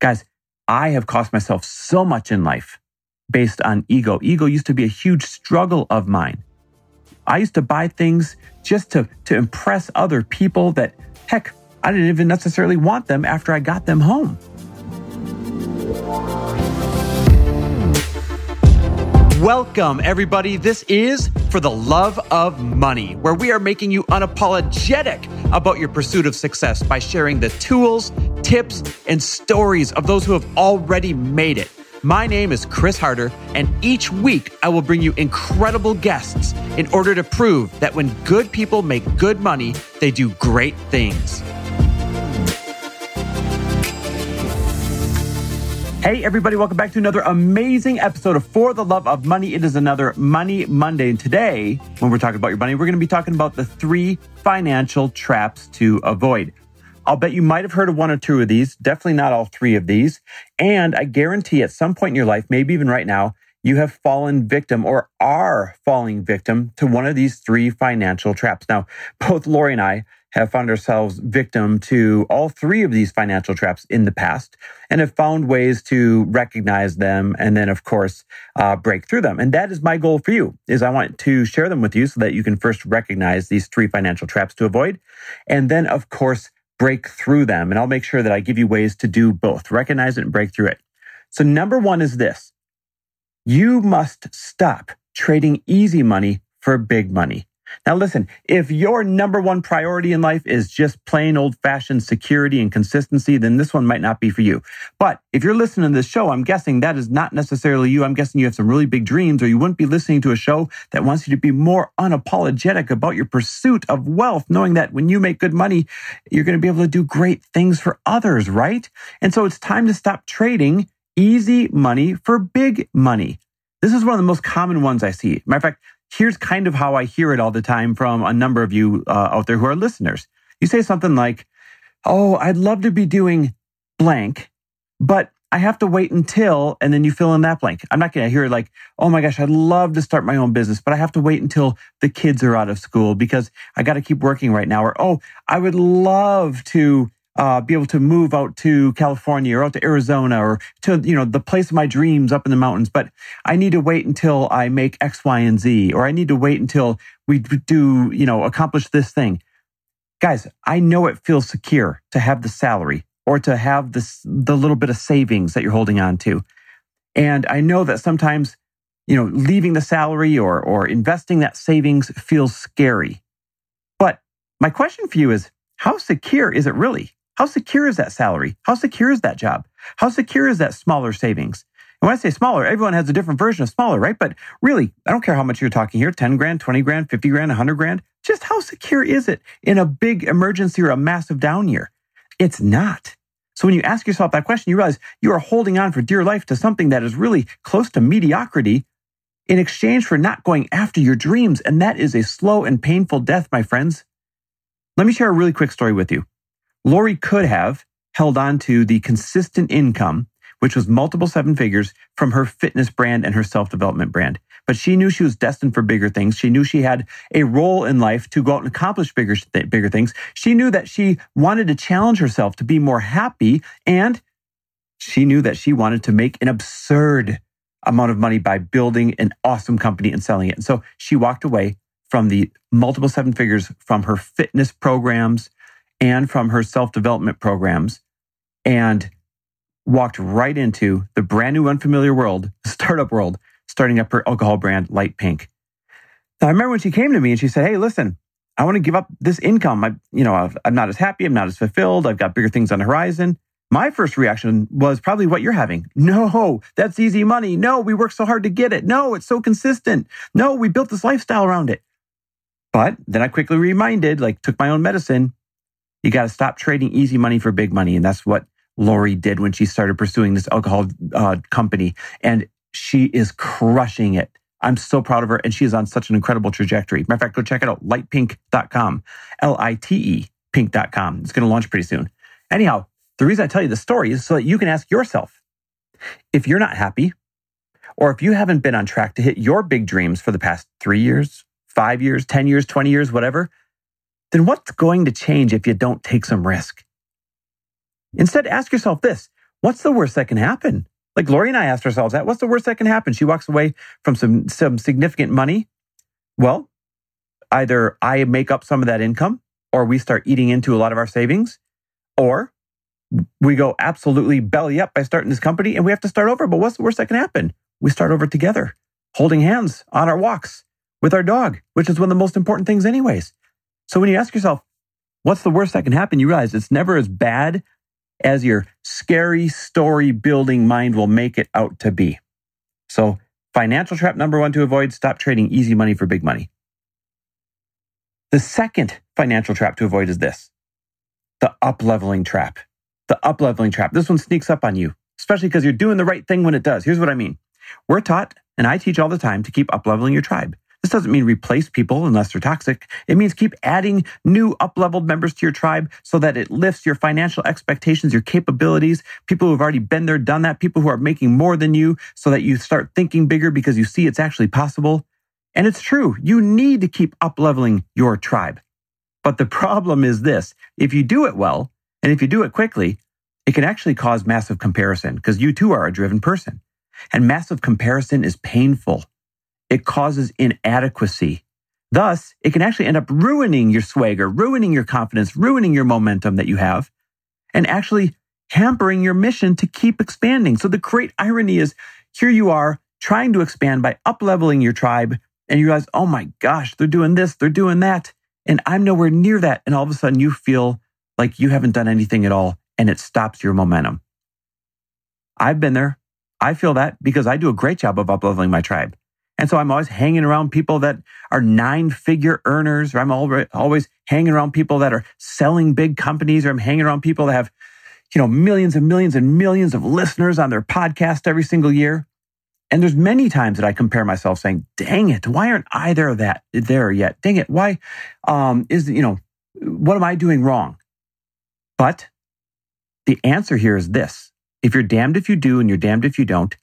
Guys, I have cost myself so much in life based on ego. Ego used to be a huge struggle of mine. I used to buy things just to, to impress other people that, heck, I didn't even necessarily want them after I got them home. Welcome, everybody. This is For the Love of Money, where we are making you unapologetic about your pursuit of success by sharing the tools, tips, and stories of those who have already made it. My name is Chris Harder, and each week I will bring you incredible guests in order to prove that when good people make good money, they do great things. Hey, everybody, welcome back to another amazing episode of For the Love of Money. It is another Money Monday. And today, when we're talking about your money, we're going to be talking about the three financial traps to avoid. I'll bet you might have heard of one or two of these, definitely not all three of these. And I guarantee at some point in your life, maybe even right now, you have fallen victim or are falling victim to one of these three financial traps. Now, both Lori and I have found ourselves victim to all three of these financial traps in the past and have found ways to recognize them and then of course uh, break through them and that is my goal for you is i want to share them with you so that you can first recognize these three financial traps to avoid and then of course break through them. And i'll make sure that i give you ways to do both. Recognize it and break through it. So number one is this. You must stop trading easy money for big money now, listen, if your number one priority in life is just plain old fashioned security and consistency, then this one might not be for you. But if you're listening to this show, I'm guessing that is not necessarily you. I'm guessing you have some really big dreams, or you wouldn't be listening to a show that wants you to be more unapologetic about your pursuit of wealth, knowing that when you make good money, you're going to be able to do great things for others, right? And so it's time to stop trading easy money for big money. This is one of the most common ones I see. Matter of fact, here's kind of how I hear it all the time from a number of you uh, out there who are listeners. You say something like, Oh, I'd love to be doing blank, but I have to wait until, and then you fill in that blank. I'm not going to hear like, Oh my gosh, I'd love to start my own business, but I have to wait until the kids are out of school because I got to keep working right now. Or, Oh, I would love to uh, be able to move out to California or out to Arizona or to, you know, the place of my dreams up in the mountains. But I need to wait until I make X, Y, and Z, or I need to wait until we do, you know, accomplish this thing. Guys, I know it feels secure to have the salary or to have this, the little bit of savings that you're holding on to. And I know that sometimes, you know, leaving the salary or, or investing that savings feels scary. But my question for you is, how secure is it really? How secure is that salary? How secure is that job? How secure is that smaller savings? And when I say smaller, everyone has a different version of smaller, right? But really, I don't care how much you're talking here 10 grand, 20 grand, 50 grand, 100 grand. Just how secure is it in a big emergency or a massive down year? It's not. So when you ask yourself that question, you realize you are holding on for dear life to something that is really close to mediocrity in exchange for not going after your dreams. And that is a slow and painful death, my friends. Let me share a really quick story with you. Lori could have held on to the consistent income, which was multiple seven figures from her fitness brand and her self development brand. But she knew she was destined for bigger things. She knew she had a role in life to go out and accomplish bigger, bigger things. She knew that she wanted to challenge herself to be more happy. And she knew that she wanted to make an absurd amount of money by building an awesome company and selling it. And so she walked away from the multiple seven figures from her fitness programs, and from her self development programs and walked right into the brand new unfamiliar world, startup world, starting up her alcohol brand, Lite Pink. Now, I remember when she came to me and she said, Hey, listen, I want to give up this income. I, you know, i am not as happy. I'm not as fulfilled. I've got bigger things on the horizon. My first reaction was probably what you're having. No, that's easy money. No, we worked so hard to get it. No, it's so consistent. No, we built this lifestyle around it. But then I quickly reminded, like took my own medicine. You got to stop trading easy money for big money. And that's what Lori did when she started pursuing this alcohol uh, company. And she is crushing it. I'm so proud of her. And she is on such an incredible trajectory. Matter of fact, go check it out. Litepink.com. L-I-T-E pink.com. It's going to launch pretty soon. Anyhow, the reason I tell you the story is so that you can ask yourself if you're not happy or if you haven't been on track to hit your big dreams for the past three years, five years, 10 years, 20 years, whatever, then what's going to change if you don't take some risk? Instead, ask yourself this what's the worst that can happen? Like Lori and I asked ourselves that. What's the worst that can happen? She walks away from some, some significant money. Well, either I make up some of that income or we start eating into a lot of our savings or we go absolutely belly up by starting this company and we have to start over. But what's the worst that can happen? We start over together, holding hands on our walks with our dog, which is one of the most important things, anyways. So when you ask yourself, what's the worst that can happen? You realize it's never as bad as your scary story building mind will make it out to be. So, financial trap number one to avoid stop trading easy money for big money. The second financial trap to avoid is this the up leveling trap. The up leveling trap. This one sneaks up on you, especially because you're doing the right thing when it does. Here's what I mean. We're taught, and I teach all the time, to keep up leveling your tribe. This doesn't mean replace people unless they're toxic. It means keep adding new up-leveled members to your tribe so that it lifts your financial expectations, your capabilities, people who have already been there, done that, people who are making more than you so that you start thinking bigger because you see it's actually possible. And it's true. You need to keep up-leveling your tribe. But the problem is this. If you do it well, and if you do it quickly, it can actually cause massive comparison because you too are a driven person. And massive comparison is painful it causes inadequacy. Thus, it can actually end up ruining your swagger, ruining your confidence, ruining your momentum that you have, and actually hampering your mission to keep expanding. So the great irony is here you are trying to expand by upleveling your tribe, and you realize, oh my gosh, they're doing this, they're doing that, and I'm nowhere near that. And all of a sudden you feel like you haven't done anything at all, and it stops your momentum. I've been there. I feel that because I do a great job of upleveling my tribe. And so I'm always hanging around people that are nine figure earners, or I'm always hanging around people that are selling big companies, or I'm hanging around people that have, you know, millions and millions and millions of listeners on their podcast every single year. And there's many times that I compare myself saying, dang it, why aren't I there that there yet? Dang it, why um, is, you know, what am I doing wrong? But the answer here is this. If you're damned if you do and you're damned if you don't,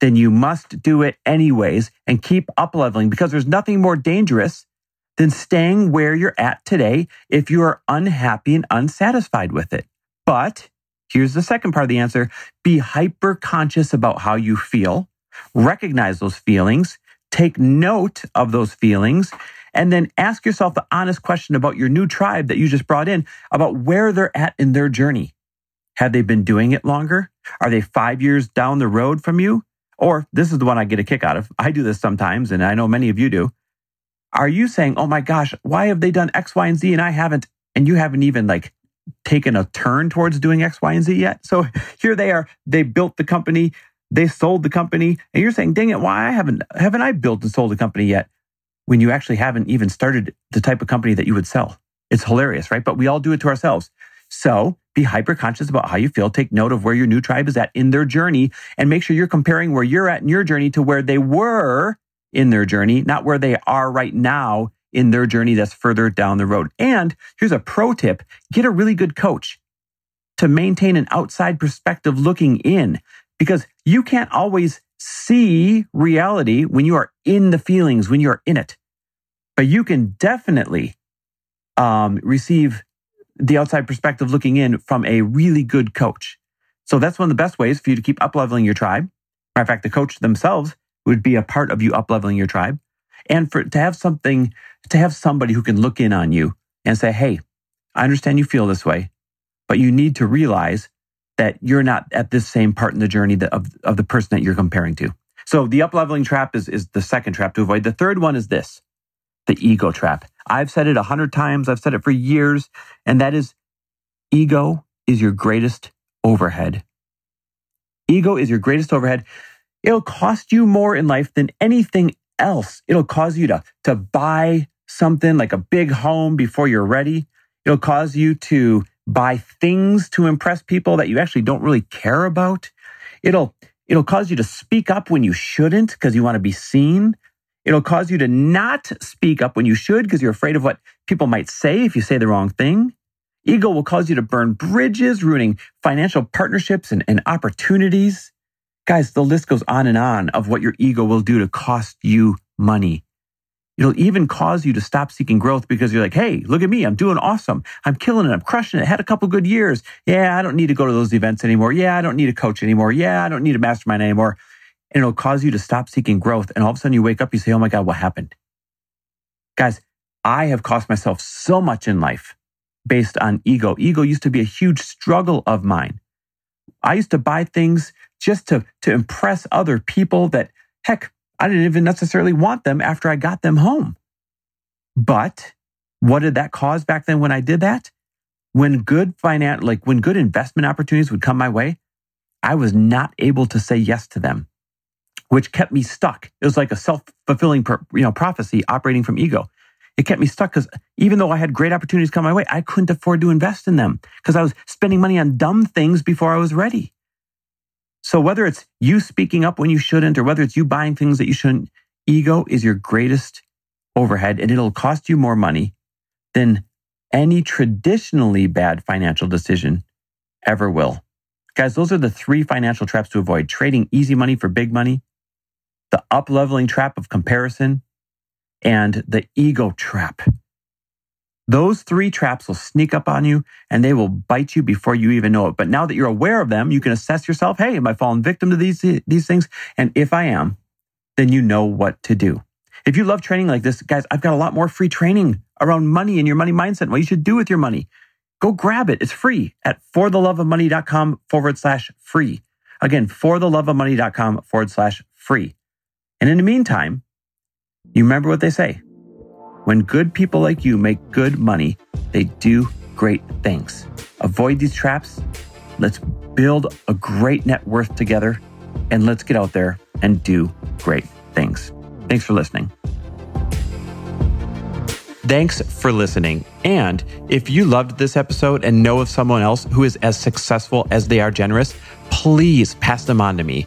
then you must do it anyways and keep up leveling because there's nothing more dangerous than staying where you're at today if you are unhappy and unsatisfied with it. But here's the second part of the answer be hyper conscious about how you feel, recognize those feelings, take note of those feelings, and then ask yourself the honest question about your new tribe that you just brought in about where they're at in their journey. Have they been doing it longer? Are they five years down the road from you? Or this is the one I get a kick out of. I do this sometimes, and I know many of you do. Are you saying, oh my gosh, why have they done X, Y, and Z and I haven't, and you haven't even like taken a turn towards doing X, Y, and Z yet? So here they are. They built the company, they sold the company, and you're saying, dang it, why haven't haven't I built and sold a company yet? When you actually haven't even started the type of company that you would sell. It's hilarious, right? But we all do it to ourselves. So be hyper conscious about how you feel. Take note of where your new tribe is at in their journey and make sure you're comparing where you're at in your journey to where they were in their journey, not where they are right now in their journey that's further down the road. And here's a pro tip. Get a really good coach to maintain an outside perspective looking in because you can't always see reality when you are in the feelings, when you're in it. But you can definitely um, receive the outside perspective looking in from a really good coach. So that's one of the best ways for you to keep up leveling your tribe. Matter of fact, the coach themselves would be a part of you up leveling your tribe. And for to have something, to have somebody who can look in on you and say, Hey, I understand you feel this way, but you need to realize that you're not at this same part in the journey of, of the person that you're comparing to. So the up leveling trap is, is the second trap to avoid. The third one is this, the ego trap. I've said it a hundred times. I've said it for years. And that is ego is your greatest overhead. Ego is your greatest overhead. It'll cost you more in life than anything else. It'll cause you to, to buy something like a big home before you're ready. It'll cause you to buy things to impress people that you actually don't really care about. It'll, it'll cause you to speak up when you shouldn't because you want to be seen. It'll cause you to not speak up when you should because you're afraid of what people might say if you say the wrong thing. Ego will cause you to burn bridges, ruining financial partnerships and, and opportunities. Guys, the list goes on and on of what your ego will do to cost you money. It'll even cause you to stop seeking growth because you're like, hey, look at me. I'm doing awesome. I'm killing it. I'm crushing it. Had a couple good years. Yeah, I don't need to go to those events anymore. Yeah, I don't need a coach anymore. Yeah, I don't need a mastermind anymore. And it'll cause you to stop seeking growth. And all of a sudden you wake up, you say, oh my God, what happened? Guys, I have cost myself so much in life based on ego. Ego used to be a huge struggle of mine. I used to buy things just to, to impress other people that, heck, I didn't even necessarily want them after I got them home. But what did that cause back then when I did that? When good finance, like when good investment opportunities would come my way, I was not able to say yes to them, which kept me stuck. It was like a self-fulfilling, you know, prophecy operating from ego. It kept me stuck because even though I had great opportunities come my way, I couldn't afford to invest in them because I was spending money on dumb things before I was ready. So whether it's you speaking up when you shouldn't, or whether it's you buying things that you shouldn't, ego is your greatest overhead and it'll cost you more money than any traditionally bad financial decision ever will. Guys, those are the three financial traps to avoid trading easy money for big money, the up leveling trap of comparison, and the ego trap. Those three traps will sneak up on you and they will bite you before you even know it. But now that you're aware of them, you can assess yourself. Hey, am I falling victim to these, these things? And if I am, then you know what to do. If you love training like this, guys, I've got a lot more free training around money and your money mindset, what you should do with your money. Go grab it. It's free at fortheloveofmoney.com forward slash free. Again, fortheloveofmoney.com forward slash free. And in the meantime, you remember what they say. When good people like you make good money, they do great things. Avoid these traps. Let's build a great net worth together and let's get out there and do great things. Thanks for listening. Thanks for listening. And if you loved this episode and know of someone else who is as successful as they are generous, please pass them on to me.